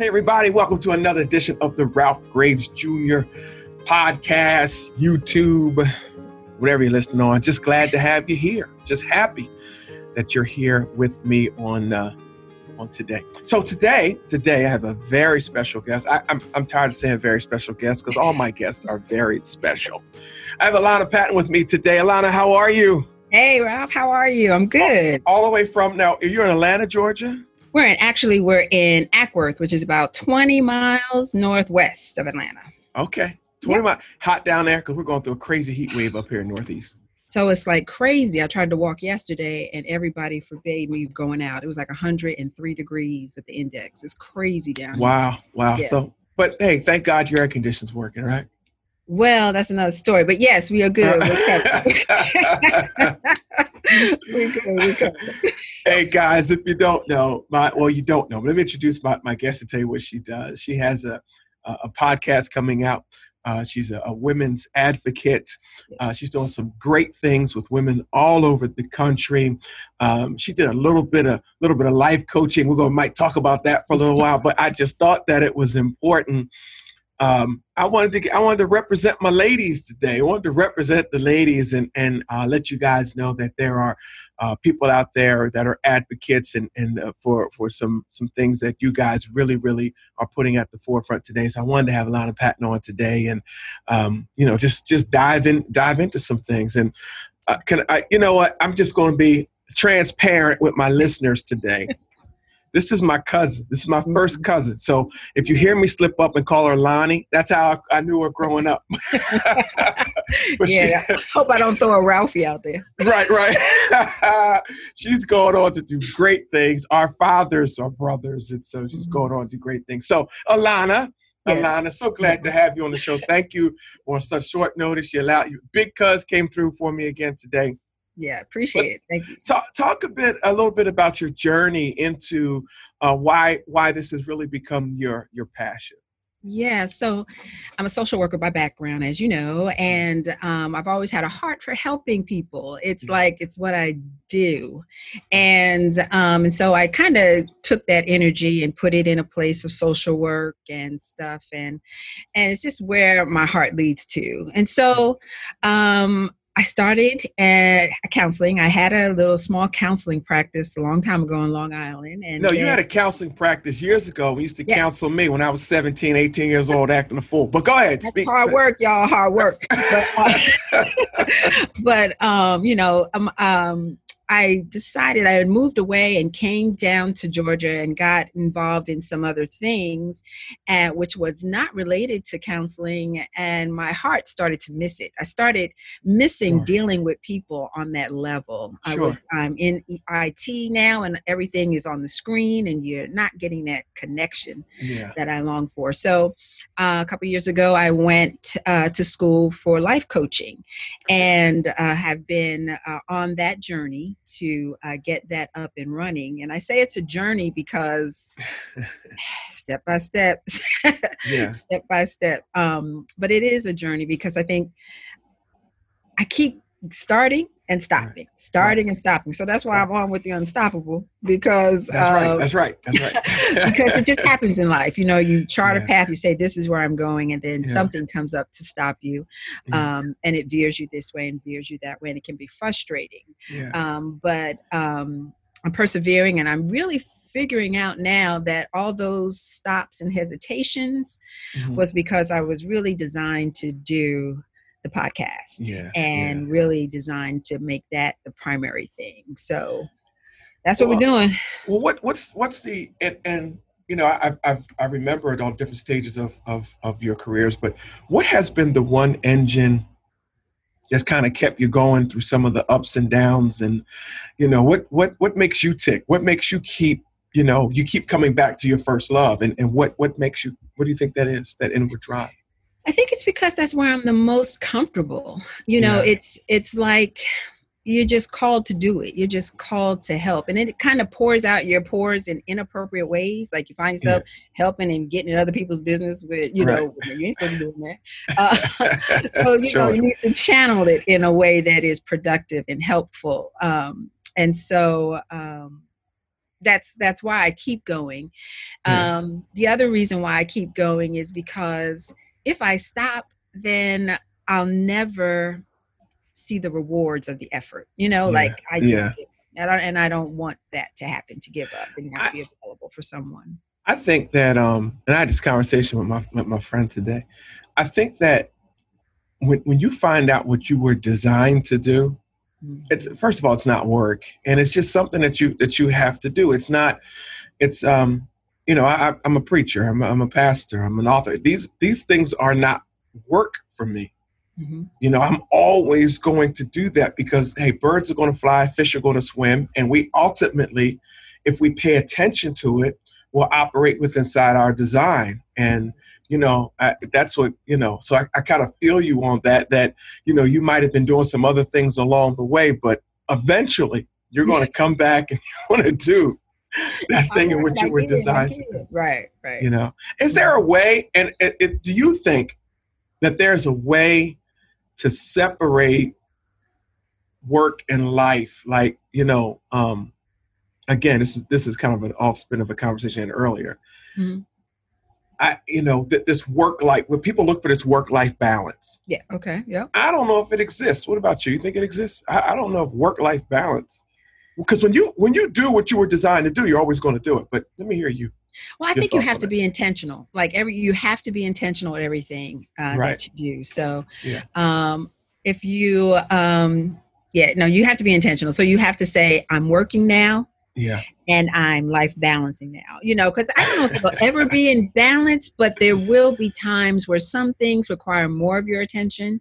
Hey, everybody, welcome to another edition of the Ralph Graves Jr. podcast, YouTube, whatever you're listening on. Just glad to have you here. Just happy that you're here with me on uh, on today. So today, today I have a very special guest. I, am I'm, I'm tired of saying very special guest because all my guests are very special. I have Elana Patton with me today. Elana, how are you? Hey, Ralph, how are you? I'm good. All, all the way from now. You're in Atlanta, Georgia. We're in actually we're in Acworth, which is about 20 miles northwest of Atlanta. Okay, 20 yep. miles. Hot down there because we're going through a crazy heat wave up here in Northeast. So it's like crazy. I tried to walk yesterday and everybody forbade me going out. It was like 103 degrees with the index. It's crazy down wow, here. Wow, wow. Yeah. So, but hey, thank God your air conditioning's working, right? Well, that's another story. But yes, we are good. We're good. We're good. Hey guys, if you don't know, my well, you don't know. Let me introduce my, my guest and tell you what she does. She has a a, a podcast coming out. Uh, she's a, a, women's advocate. Uh, she's doing some great things with women all over the country. Um, she did a little bit of little bit of life coaching. We're going to might talk about that for a little while, but I just thought that it was important um, I wanted to get, I wanted to represent my ladies today. I wanted to represent the ladies and and uh, let you guys know that there are uh, people out there that are advocates and and uh, for for some some things that you guys really really are putting at the forefront today. So I wanted to have Elana Patton on today and um, you know just just dive in dive into some things and uh, can I you know what I'm just going to be transparent with my listeners today. This is my cousin. This is my first mm-hmm. cousin. So if you hear me slip up and call her Lonnie, that's how I, knew her growing up. yeah, she, hope I don't throw a Ralphie out there. right, right. she's going on to do great things. Our fathers are brothers, and so she's mm-hmm. going on to do great things. So Elana, yeah. Elana, so glad to have you on the show. Thank you on such short notice. You allowed you. Big Cuz came through for me again today. Yeah, appreciate but it. Thank you. Talk talk a bit, a little bit about your journey into uh, why why this has really become your your passion. Yeah, so I'm a social worker by background, as you know, and um, I've always had a heart for helping people. It's mm-hmm. like it's what I do, and um, and so I kind of took that energy and put it in a place of social work and stuff, and and it's just where my heart leads to. And so um, I started at counseling. I had a little small counseling practice a long time ago in Long Island. And no, you had a counseling practice years ago. We used to yes. counsel me when I was 17, 18 years old, acting a fool. But go ahead, That's speak. Hard work, y'all. Hard work. but, uh, but um, you know, um, um, I decided I had moved away and came down to Georgia and got involved in some other things, uh, which was not related to counseling. And my heart started to miss it. I started missing sure. dealing with people on that level. Sure. I was, I'm in IT now, and everything is on the screen, and you're not getting that connection yeah. that I long for. So, uh, a couple years ago, I went uh, to school for life coaching, and uh, have been uh, on that journey to uh, get that up and running. And I say it's a journey because step by step, yeah. step by step. Um, but it is a journey because I think I keep starting and stopping, starting right. and stopping. So that's why right. I'm on with the unstoppable because that's right. That's right. That's right. because it just happens in life. You know, you chart yeah. a path, you say this is where I'm going, and then yeah. something comes up to stop you, um, and it veers you this way and veers you that way, and it can be frustrating. Um, but um, I'm persevering, and I'm really figuring out now that all those stops and hesitations mm-hmm. was because I was really designed to do the podcast yeah, and yeah. really designed to make that the primary thing. So that's what well, we're doing. Well, what what's what's the and, and you know I've I've I remember it on different stages of of of your careers, but what has been the one engine that's kind of kept you going through some of the ups and downs and you know what what what makes you tick what makes you keep you know you keep coming back to your first love and, and what what makes you what do you think that is that inward drive I think it's because that's where I'm the most comfortable. You know, yeah. it's it's like you're just called to do it. You're just called to help. And it kind of pours out your pores in inappropriate ways. Like you find yourself yeah. helping and getting in other people's business with, you right. know, you ain't supposed to be doing that. Uh, so, you sure. know, you need to channel it in a way that is productive and helpful. Um, and so, um, that's that's why I keep going. Yeah. Um, the other reason why I keep going is because if I stop, then I'll never see the rewards of the effort. You know, Yeah. like I just Yeah. and I, and I don't want that to happen to give up and not I- be available for someone. I think that, um, and I had this conversation with my with my friend today. I think that when when you find out what you were designed to do, Mhm. it's first of all, it's not work, and it's just something that you that you have to do. It's not. It's um, you know, I, I'm a preacher. I'm a, I'm a pastor. I'm an author. These these things are not work for me. Mhm. You know, I'm always going to do that because hey, birds are going to fly, fish are going to swim, and we ultimately, if we pay attention to it, will operate with inside our design. And you know, I, that's what you know. So I, I kind of feel you on that. That you know, you might have been doing some other things along the way, but eventually you're going to come back and you want to do that thing in which you were designed to did. Right, right. you know is there a way and it, it, do you think that there's a way to separate work and life like you know um again this is this is kind of an offspin of a conversation earlier Mhm. i you know that this work life when people look for this work life balance Yeah. Okay. Yep. i don't know if it exists what about you you think it exists i, I don't know if work life balance because when you when you do what you were designed to do you're always going to do it but let me hear you Well, I think you have to it. be intentional. Like every, you have to be intentional at everything uh, Right. that you do. So, Yeah. um, if you, um, yeah, no, you have to be intentional. So you have to say, "I'm working now." yeah and I'm life balancing now. You know, because I don't know if it'll ever be in balance, but there will be times where some things require more of your attention.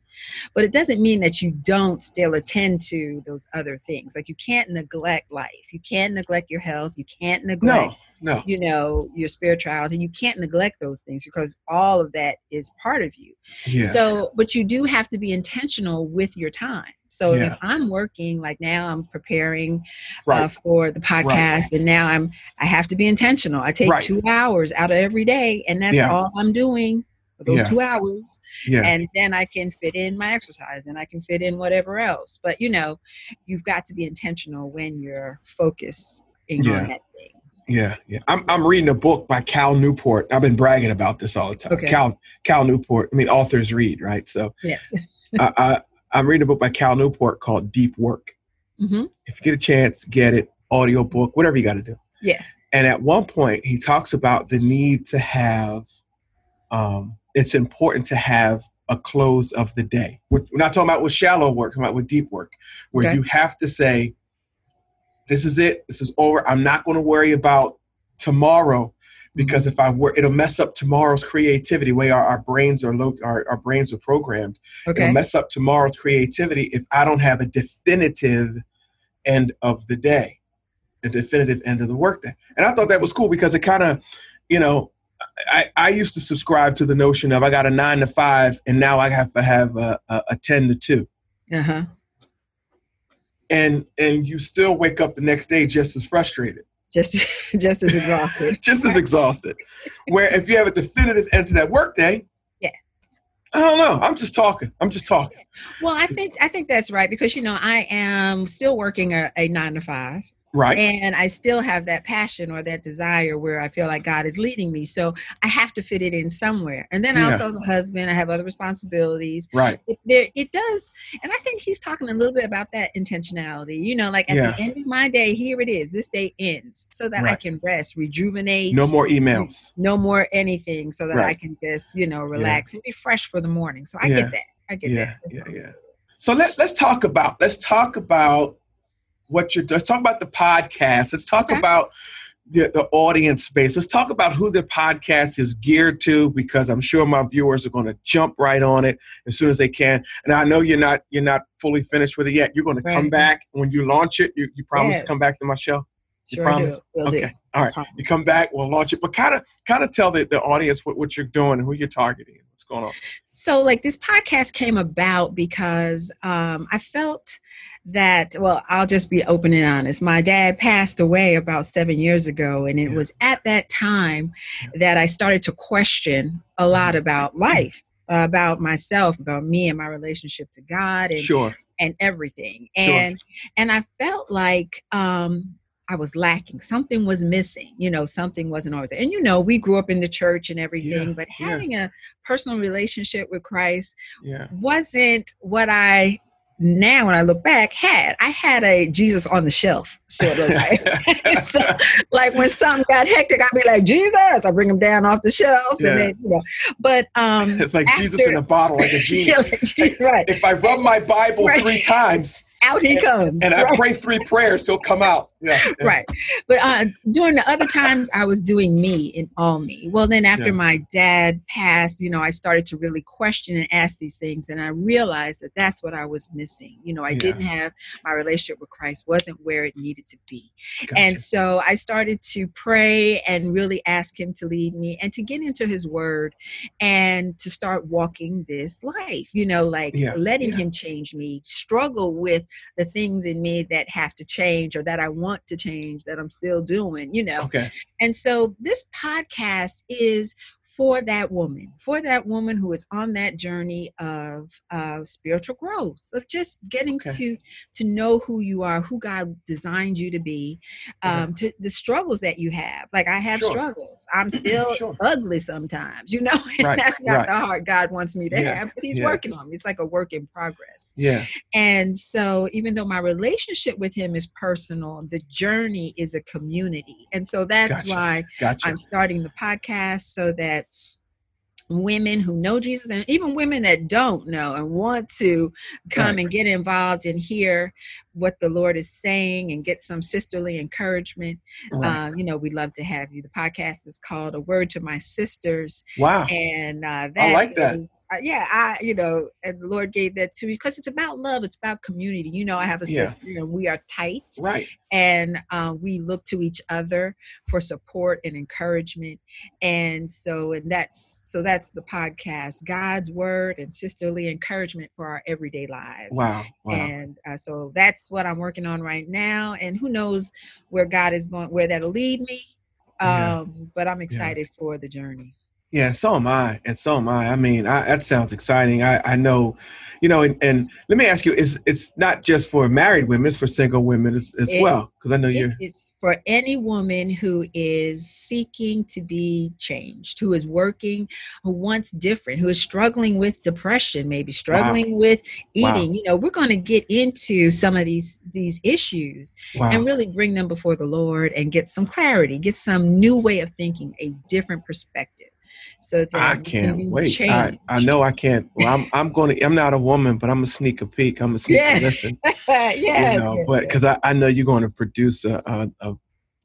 But it doesn't mean that you don't still attend to those other things. Like you can't neglect life. You can't neglect your health. You can't neglect, no no you know, your spirituality. You can't neglect those things because all of that is part of you. yeah So, but you do have to be intentional with your time. So Yeah. if I'm working, like now I'm preparing right uh, for the podcast, and now I'm I have to be intentional. I take Right. two hours out of every day, and that's Yeah. all I'm doing those Yeah. two hours. yeah And then I can fit in my exercise, and I can fit in whatever else. But you know, you've got to be intentional when you're focusing Yeah. on that thing. Yeah, yeah. I'm I'm reading a book by Cal Newport. I've been bragging about this all the time. Okay. Cal Cal Newport. I mean, authors read, right? So Yes. I, I I'm reading a book by Cal Newport called Deep Work. hmm If you get a chance, get it. Audio book, whatever you got to do. Yeah. And at one point, he talks about the need to have. Um, it's important to have a close of the day. We're not talking about with shallow work, talking about with deep work, where Okay. you have to say, "This is it. This is over. I'm not going to worry about tomorrow because if I were, it'll mess up tomorrow's creativity. Way our, our brains are lo- our, our brains are programmed. Okay. It'll mess up tomorrow's creativity if I don't have a definitive end of the day, a definitive end of the workday. And I thought that was cool because it kind of, you know, I, I used to subscribe to the notion of I got a nine to five and now I have to have a, a, a 10 to two. Uh huh. And, and you still wake up the next day just as frustrated, Just, just as exhausted. just as exhausted. Where if you have a definitive end to that workday, Yeah. I don't know. I'm just talking. I'm just talking. Well, I think I think that's right because you know I am still working a, a nine to five, Right. and I still have that passion or that desire where I feel like God is leading me. So I have to fit it in somewhere. And then I also have a husband. I have other responsibilities. right. It, there, it does, and I think he's talking a little bit about that intentionality. You know, like at Yeah. the end of my day, here it is. This day ends, so that I can rest, rejuvenate. No more emails. no more anything, so that I can just you know relax and be fresh for the morning. So I Yeah. get that. I get Yeah, that. Yeah, sounds yeah. So let, let's talk about let's talk about what you're let's talk about the podcast. Let's talk Okay. about the, the audience space. Let's talk about who the podcast is geared to because I'm sure my viewers are going to jump right on it as soon as they can. And I know you're not you're not fully finished with it yet. You're going to come back when you launch it. You, you promise Yes. to come back to my show. You Sure promise? do. Will okay. do. All right. You come back, we'll launch it. But kind of kind of tell the, the audience what, what you're doing and who you're targeting. Going on? So, like, this podcast came about because um, I felt that, well, I'll just be open and honest. My dad passed away about seven years ago, and it Yeah. was at that time that I started to question a lot Mm-hmm. about life, uh, about myself, about me and my relationship to God, and Sure. and everythure. Sure. And and I felt like um, I was lacking. Something was missing. You know, something wasn't always there. And you know, we grew up in the church and everything, yeah, but having yeah. a personal relationship with Christ yeah. wasn't what I now when I look back had. I had a Jesus on the shelf sort of like. so like when something got hectic, I'd be like, Jesus, I bring him down off the shelf. Yeah. And then, you know. But um it's like after, Jesus in a bottle, like a genie. like, right. If I rub my Bible right. three times, out he comes. And I pray three prayers, he'll come out. Yeah, yeah. Right. But uh, during the other times, I was doing me in all me. Well, then after yeah. my dad passed, you know, I started to really question and ask these things. And I realized that that's what I was missing. You know, I didn't have my relationship with Christ wasn't where it needed to be. Gotcha. And so I started to pray and really ask him to lead me and to get into his word and to start walking this life, you know, like letting him change me, struggle with the things in me that have to change or that I want to change that I'm still doing, you know. Okay. And so this podcast is for that woman, for that woman who is on that journey of uh, spiritual growth, of just getting okay. to to know who you are, who God designed you to be, um, to the struggles that you have. Like I have sure. struggles. I'm still sure. ugly sometimes, you know. Right. That's not right. the heart God wants me to yeah. have, but He's yeah. working on me. It's like a work in progress. Yeah. And so, even though my relationship with Him is personal, the journey is a community, and so that's gotcha. why gotcha. I'm starting the podcast so that that women who know Jesus and even women that don't know and want to come and get involved and hear what the Lord is saying and get some sisterly encouragement. Right. Um, you know, we'd love to have you. The podcast is called A Word to My Sisters. Wow. And uh, that I like that. Is, uh, yeah, I, you know, and the Lord gave that to me because it's about love. It's about community. You know, I have a yeah. sister and we are tight. Right. And uh, we look to each other for support and encouragement. And so, and that's, so that's the podcast, God's word and sisterly encouragement for our everyday lives. Wow. wow. And uh, so that's what I'm working on right now. And who knows where God is going, where that'll lead me. Um, yeah. But I'm excited yeah. for the journey. Yeah, so am I, and so am I. I mean, I, that sounds exciting. I, I know, you know, and, and let me ask you: is it's not just for married women; it's for single women as, as it, well? Because I know you're. It's for any woman who is seeking to be changed, who is working, who wants different, who is struggling with depression, maybe struggling wow. with eating. Wow. You know, we're going to get into some of these these issues wow. and really bring them before the Lord and get some clarity, get some new way of thinking, a different perspective. So I can't wait. I, I know I can't. Well, I'm I'm going to. I'm not a woman, but I'm a sneak a peek. I'm a sneak yeah. listen. yes, you know, yes, but because I, I know you're going to produce a, a, a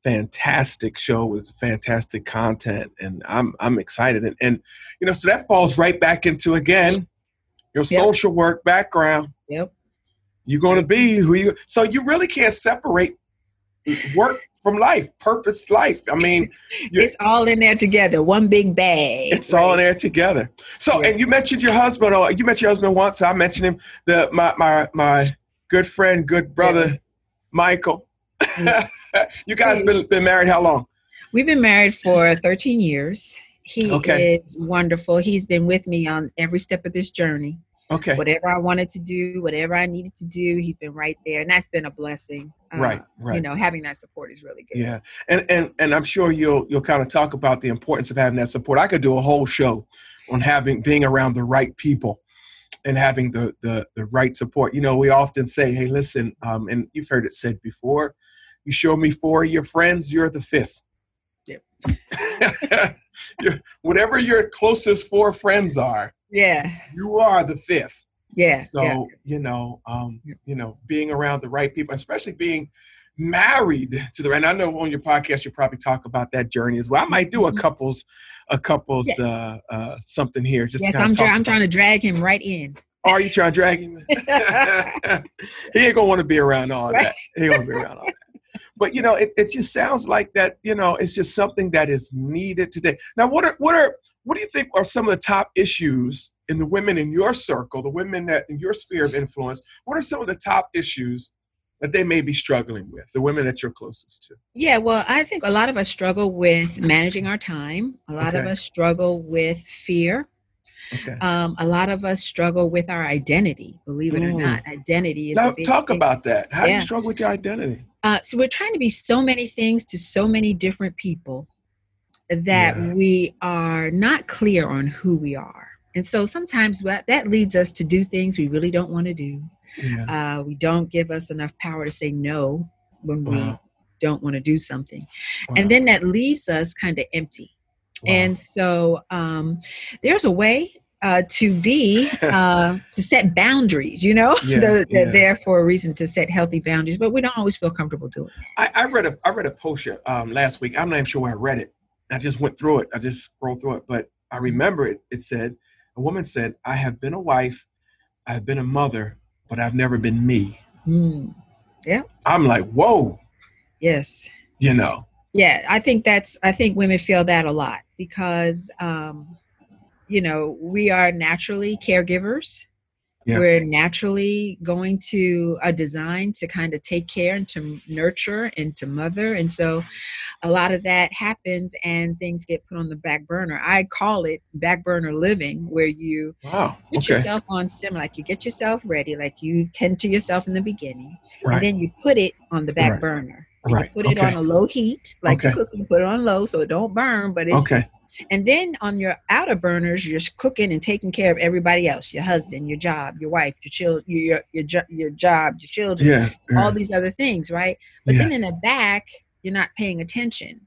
fantastic show with fantastic content, and I'm I'm excited. And, and you know, so that falls right back into again your yep. social work background. Yep. You're going to be who you. So you really can't separate work from life, purpose life. I mean, it's all in there together, one big bag. It's right? all in there together. So, yeah. and you mentioned your husband, or you mentioned your husband once. I mentioned him. The my my my good friend, good brother, yes. Michael. Mm-hmm. you guys been been married how long? We've been married for 13 years. He okay. is wonderful. He's been with me on every step of this journey. Okay. Whatever I wanted to do, whatever I needed to do, he's been right there, and that's been a blessing. Uh, right, right. You know, having that support is really good. Yeah, and and and I'm sure you'll you'll kind of talk about the importance of having that support. I could do a whole show on having being around the right people and having the the the right support. You know, we often say, "Hey, listen," um, and you've heard it said before. You show me four of your friends, you're the fifth. Yep. whatever your closest four friends are, yeah. You are the fifth. Yeah. So, yeah. you know, um, you know, being around the right people, especially being married to the right and I know on your podcast you probably talk about that journey as well. I might do a mm-hmm. couples a couples uh, uh, something here. Just yes, I'm, dra- I'm trying to drag him right in. Are you trying to drag him? he ain't gonna want to be around all right. that. He ain't gonna be around all that but you know, it, it just sounds like that. You know, it's just something that is needed today. Now, what are what are what do you think are some of the top issues in the women in your circle, the women that in your sphere of influence? What are some of the top issues that they may be struggling with, the women that you're closest to? Yeah, well, I think a lot of us struggle with managing our time. A lot okay. of us struggle with fear. Okay. Um, a lot of us struggle with our identity, believe it mm. or not. Identity is. Now, talk thing. about that. How yeah. do you struggle with your identity? Uh, so we're trying to be so many things to so many different people that yeah. we are not clear on who we are. And so sometimes that, that leads us to do things we really don't want to do. Yeah. Uh, we don't give us enough power to say no when wow. we don't want to do something. Wow. And then that leaves us kind of empty. Wow. And so um, there's a way uh, to be uh, to set boundaries. You know, yeah, they're, yeah. there for a reason to set healthy boundaries, but we don't always feel comfortable doing it. I, I read a I read a post um, last week. I'm not even sure where I read it. I just went through it. I just scrolled through it, but I remember it. It said a woman said, "I have been a wife, I have been a mother, but I've never been me." Mm. Yeah. I'm like, whoa. Yes. You know. Yeah, I think that's. I think women feel that a lot because. Um, you know, we are naturally caregivers. Yeah. We're naturally going to a design to kind of take care and to nurture and to mother. And so a lot of that happens and things get put on the back burner. I call it back burner living, where you wow. get okay. yourself on sim, like you get yourself ready, like you tend to yourself in the beginning, right. and then you put it on the back right. burner. Right. You put it on a low heat, like okay. cooking, put it on low so it don't burn, but it's okay. And then on your outer burners, you're cooking and taking care of everybody else: your husband, your job, your wife, your children, your your your job, your children, yeah, yeah. all these other things, right? But yeah. then in the back, you're not paying attention,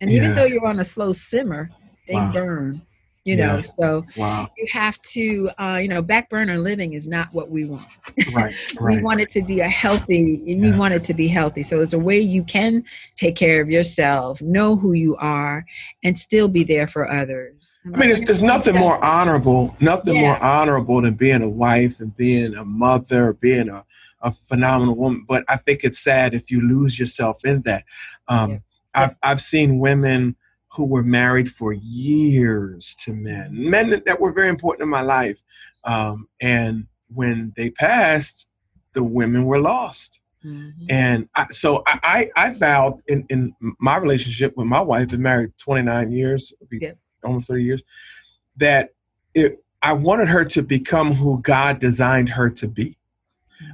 and even though you're on a slow simmer, things wow. burn you know so wow. you have to uh, you know back burner living is not what we want right, right. we want it to be a healthy yeah. we want it to be healthy so it's a way you can take care of yourself know who you are and still be there for others i mean there's, there's nothing more honorable nothing yeah. more honorable than being a wife and being a mother being a, a phenomenal woman but i think it's sad if you lose yourself in that um, yeah. I've, I've seen women who were married for years to men, men that were very important in my life. Um, and when they passed, the women were lost. Mm-hmm. And I, so I, I, I, vowed in, in my relationship with my wife, been married 29 years, almost 30 years, that it, I wanted her to become who God designed her to be.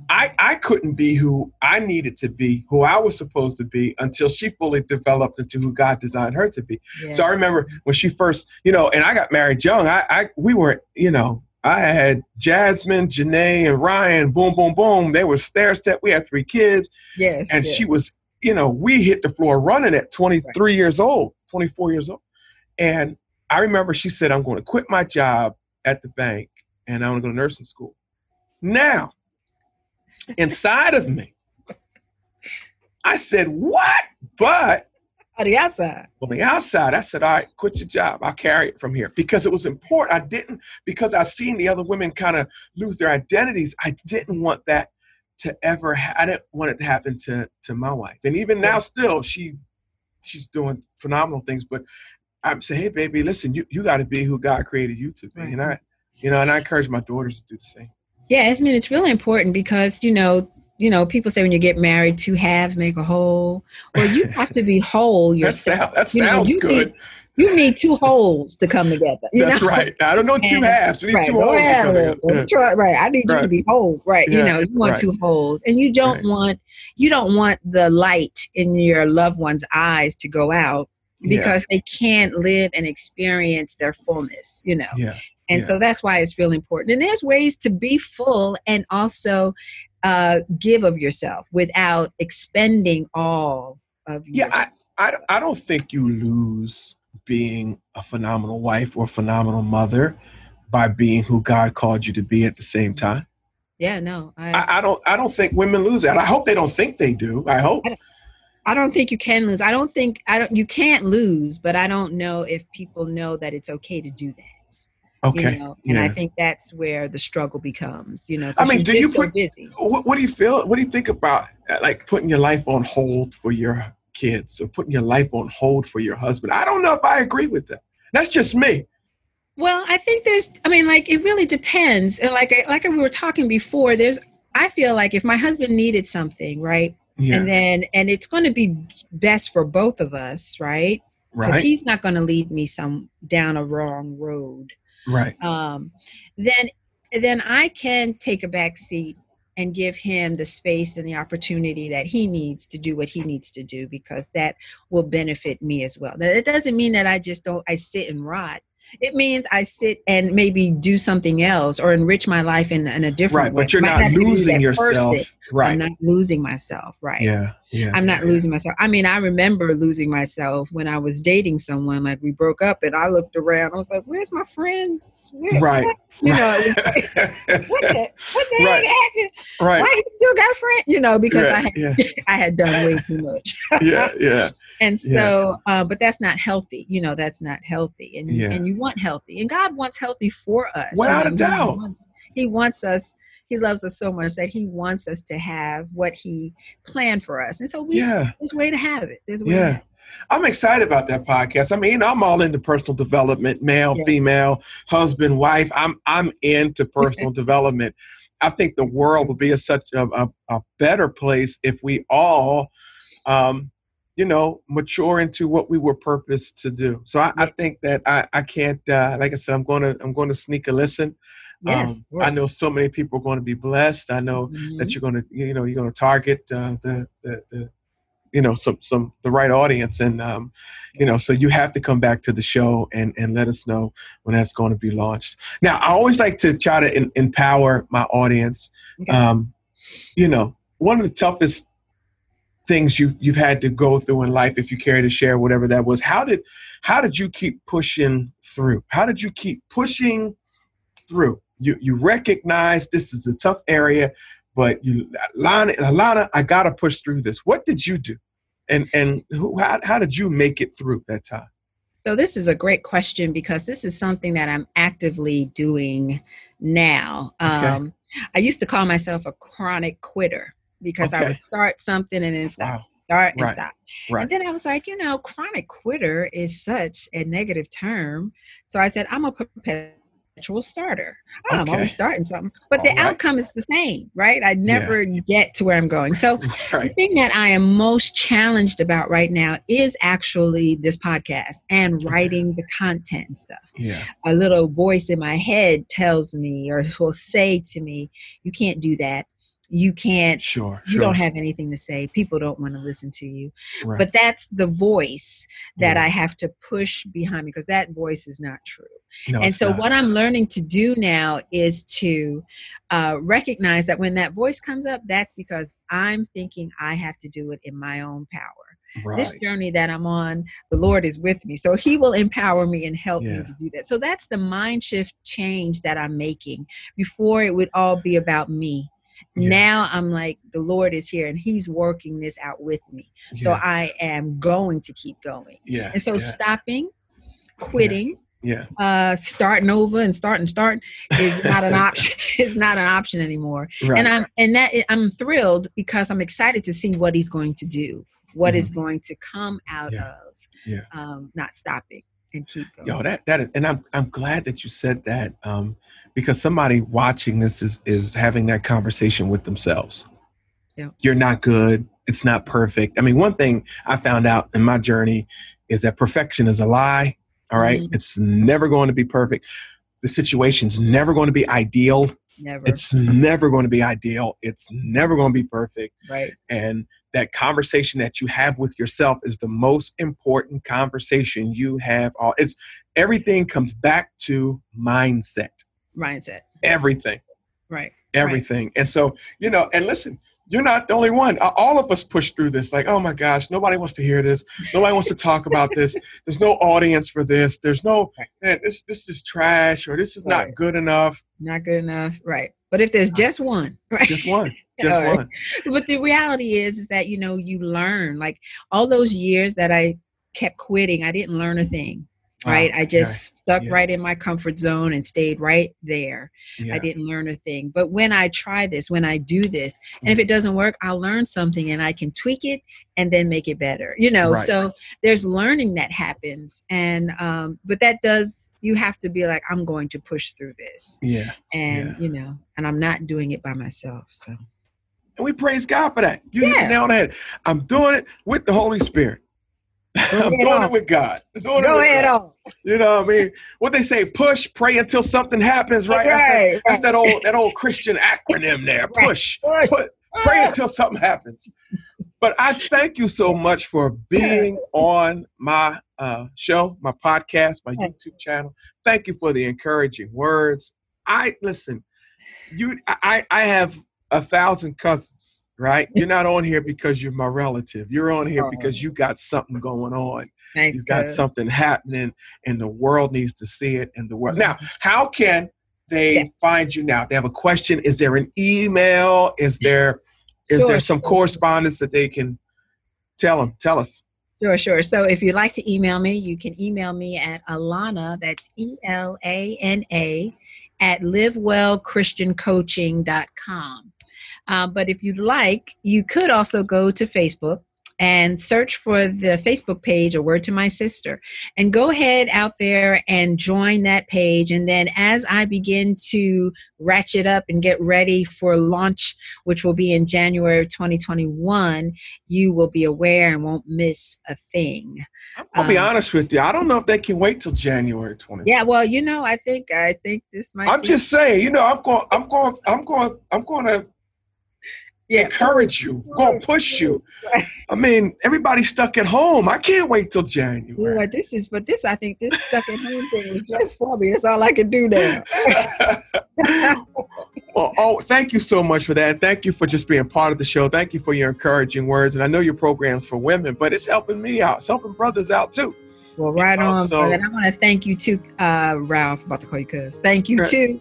I, I couldn't be who I needed to be, who I was supposed to be, until she fully developed into who God designed her to be. Yeah. So I remember when she first, you know, and I got married young. I, I we were, you know, I had Jasmine, Janae, and Ryan. Boom, boom, boom. They were stair step. We had three kids. Yes. And yes. she was, you know, we hit the floor running at 23 right. years old, 24 years old. And I remember she said, I'm going to quit my job at the bank and I'm going to go to nursing school. Now, inside of me. I said, What? But on the outside. On the outside, I said, All right, quit your job. I'll carry it from here. Because it was important. I didn't, because I've seen the other women kind of lose their identities, I didn't want that to ever ha- I didn't want it to happen to to my wife. And even now still she she's doing phenomenal things. But I'm saying, hey baby, listen, you, you gotta be who God created you to be. Right. And I you know, and I encourage my daughters to do the same. Yeah, I mean it's really important because you know, you know, people say when you get married, two halves make a whole. Well, you have to be whole yourself. that, sound, that sounds you good. Need, you need two holes to come together. That's know? right. I don't know two and, halves. We need right, two holes. To come together. Try, right. I need right. you to be whole. Right. Yeah, you know, you want right. two holes, and you don't want you don't want the light in your loved one's eyes to go out because yeah. they can't live and experience their fullness. You know. Yeah. And yeah. so that's why it's really important. And there's ways to be full and also uh, give of yourself without expending all of you. yeah I, I, I don't think you lose being a phenomenal wife or phenomenal mother by being who god called you to be at the same time yeah no I, I, I don't i don't think women lose that i hope they don't think they do i hope I I don't think you can lose i don't think i don't you can't lose but i don't know if people know that it's okay to do that Okay. You know? And yeah. I think that's where the struggle becomes, you know. I mean, do you put, so what, what do you feel, what do you think about uh, like putting your life on hold for your kids or putting your life on hold for your husband? I don't know if I agree with that. That's just me. Well, I think there's, I mean, like, it really depends. And like, like we were talking before, there's, I feel like if my husband needed something, right? Yeah. And then, and it's going to be best for both of us, right? Because right. he's not going to lead me some down a wrong road right um, then then i can take a back seat and give him the space and the opportunity that he needs to do what he needs to do because that will benefit me as well. Now, it doesn't mean that I just don't I sit and rot it means I sit and maybe do something else or enrich my life in, in a different right, way. But you're not losing yourself. Right. I'm not losing myself. Right. Yeah. Yeah. I'm not yeah, losing myself. I mean, I remember losing myself when I was dating someone. Like we broke up and I looked around. I was like, where's my friends? Where, right. What? You know, what the, what the right. happened? Right. Why you still got friends? You know, because yeah, I had, yeah. I had done way too much. yeah. Yeah. And so, uh, but that's not healthy. You know, that's not healthy. And and you want healthy, and God wants healthy for us. Without a know, he doubt. wants- He wants us. He loves us so much that He wants us to have what He planned for us. And so, we, Yeah. there's a way to have it. There's a way. Yeah. I'm excited about that podcast. I mean, I'm all into personal development, male, Yeah. female, husband, wife. I'm I'm into personal development. I think the world would be a such a, a, a better place if we all, um, you know, mature into what we were purposed to do. So I, I think that I, I can't, uh, like I said, I'm going to I'm going to sneak a listen. Yes. Um, I know so many people are going to be blessed. I know Mhm. that you're going to you know you're going to target uh, the, the the you know some some the right audience and um, you know so you have to come back to the show and and let us know when that's going to be launched. Now I always like to try to em- empower my audience. Okay. Um, you know, one of the toughest things you've you've had to go through in life, if you care to share whatever that was, how did how did you keep pushing through? How did you keep pushing through? You you recognize this is a tough area, but you Lana, Elana, I gotta push through this. What did you do? And and who, how, how did you make it through that time? So this is a great question because this is something that I'm actively doing now. Okay. Um, I used to call myself a chronic quitter because I would start something and then stop, Wow. start and Right. stop. Right. And then I was like, you know, chronic quitter is such a negative term. So I said, I'm a perpetual starter. I'm always starting something, but the All right. outcome is the same, right? I never get to where I'm going. So the thing that I am most challenged about right now is actually this podcast and writing the content and stuff. Yeah. A little voice in my head tells me or will say to me, You can't do that. You can't. Sure. You Sure. don't have anything to say. People don't want to listen to you. right. But that's the voice that Yeah. I have to push behind me because that voice is not true No, and so not. what i'm learning to do now is to uh, recognize that when that voice comes up that's because i'm thinking i have to do it in my own power right. this journey that i'm on the lord is with me so he will empower me and help Yeah. me to do that so that's the mind shift change that i'm making before it would all be about me Yeah. now i'm like the lord is here and he's working this out with me so i am going to keep going yeah. and so yeah. stopping quitting yeah. uh starting over and starting start is not an option it's not an option anymore Right. and i'm and that i'm thrilled because i'm excited to see what he's going to do What is going to come out Mm-hmm. Yeah. of Yeah. um not stopping and keep going Yo, that that is, and I'm I'm glad that you said that, um, because somebody watching this is is having that conversation with themselves. Yeah. You're not good. It's not perfect. I mean, one thing I found out in my journey is that perfection is a lie. All right? Mhm. it's never going to be perfect. The situation's never going to be ideal. Never It's never going to be ideal. It's never going to be perfect. right And that conversation that you have with yourself is the most important conversation you have. All it's everything comes back to mindset. mindset Everything, right everything. And so you know, and listen, you're not the only one. Uh, all of us push through this. Like, oh my gosh, nobody wants to hear this. Nobody wants to talk about this. There's no audience for this. There's no man. This this is trash or this is not good enough. not good enough right but if there's uh-huh. just one right Just one. Just All right. one. but the reality is, is that you know you learn like all those years that i kept quitting i didn't learn a thing right Ah, i just stuck yeah. right in my comfort zone and stayed right there Yeah. i didn't learn a thing but when i try this when i do this and if it doesn't work i'll learn something and i can tweak it and then make it better you know Right. so there's learning that happens and um but that does you have to be like i'm going to push through this yeah. and Yeah. you know and i'm not doing it by myself so And we praise God for that. You hit the nail on the head. I'm doing it with the Holy Spirit. I'm doing on. it with God. Doing Go ahead God. on. You know what I mean? What they say, push, pray until something happens, right? That's, that, right. that's that old that old Christian acronym there. Push, push. Put, pray until something happens. But I thank you so much for being on my uh, show, my podcast, my YouTube channel. Thank you for the encouraging words. I listen. You, I, I have a thousand cousins, right? You're not on here because you're my relative. You're on here because oh. you got something going on. Thanks, You've got something happening, and the world needs to see it. And the world now, mm-hmm. how can they yeah. find you now? If they have a question. Is there an email? Is there is sure. there some correspondence that they can tell them? Tell us. Sure, sure. So if you'd like to email me, you can email me at Elana, that's E L A N A, at livewellchristiancoaching.com. Uh, but if you'd like, you could also go to Facebook and search for the Facebook page, A Word to My Sister, and go ahead out there and join that page. And then as I begin to ratchet up and get ready for launch, which will be in January 2021, you will be aware and won't miss a thing. I'll be um, honest with you. I don't know if they can wait till January 20. Yeah, well, you know, I think I think this might. I'm just saying, you know, I'm going, I'm going, I'm going, I'm going to yeah, encourage you, go push you. I mean, everybody's stuck at home. I can't wait till January. Yeah, this is, but this, I think this stuck at home thing is just for me. It's all I can do now. well, oh, thank you so much for that. Thank you for just being part of the show. Thank you for your encouraging words. And I know your program's for women, but it's helping me out. It's helping brothers out too. Well, right on. And I want to thank you too, uh, Ralph. About to call you cuz. Thank you too.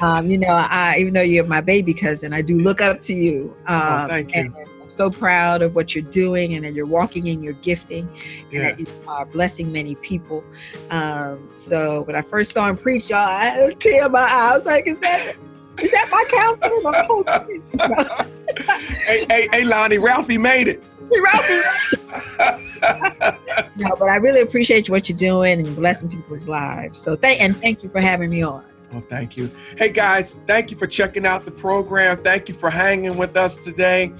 Um, you know, I even though you're my baby cousin, I do look up to you. Oh, um, oh, thank you. I'm so proud of what you're doing and that you're walking in your gifting yeah. and that you are blessing many people. Um, so when I first saw him preach, y'all, I had a tear in my eye. I was like, is that is that my counselor? My hey, hey, hey, Lonnie, Ralphie made it. No, but I really appreciate what you're doing and blessing people's lives. So thank and thank you for having me on. Well, thank you. Hey guys, thank you for checking out the program. Thank you for hanging with us today.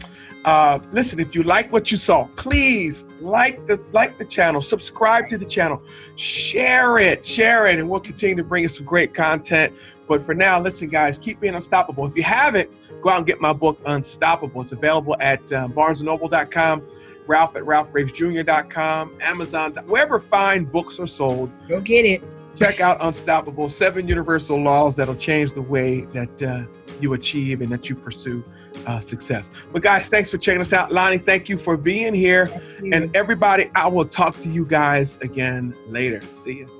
Uh, listen, if you like what you saw, please like the like the channel, subscribe to the channel, share it, share it, and we'll continue to bring you some great content. But for now, listen, guys, keep being unstoppable. If you haven't, go out and get my book, Unstoppable. It's available at uh, BarnesandNoble.com Ralph at RalphGravesJr.com, Amazon, wherever fine books are sold. Go get it. Check out Unstoppable Seven Universal Laws That'll Change the Way That uh, You Achieve and That You Pursue uh, Success. But, guys, thanks for checking us out. Lonnie, thank you for being here. And everybody, I will talk to you guys again later. See you.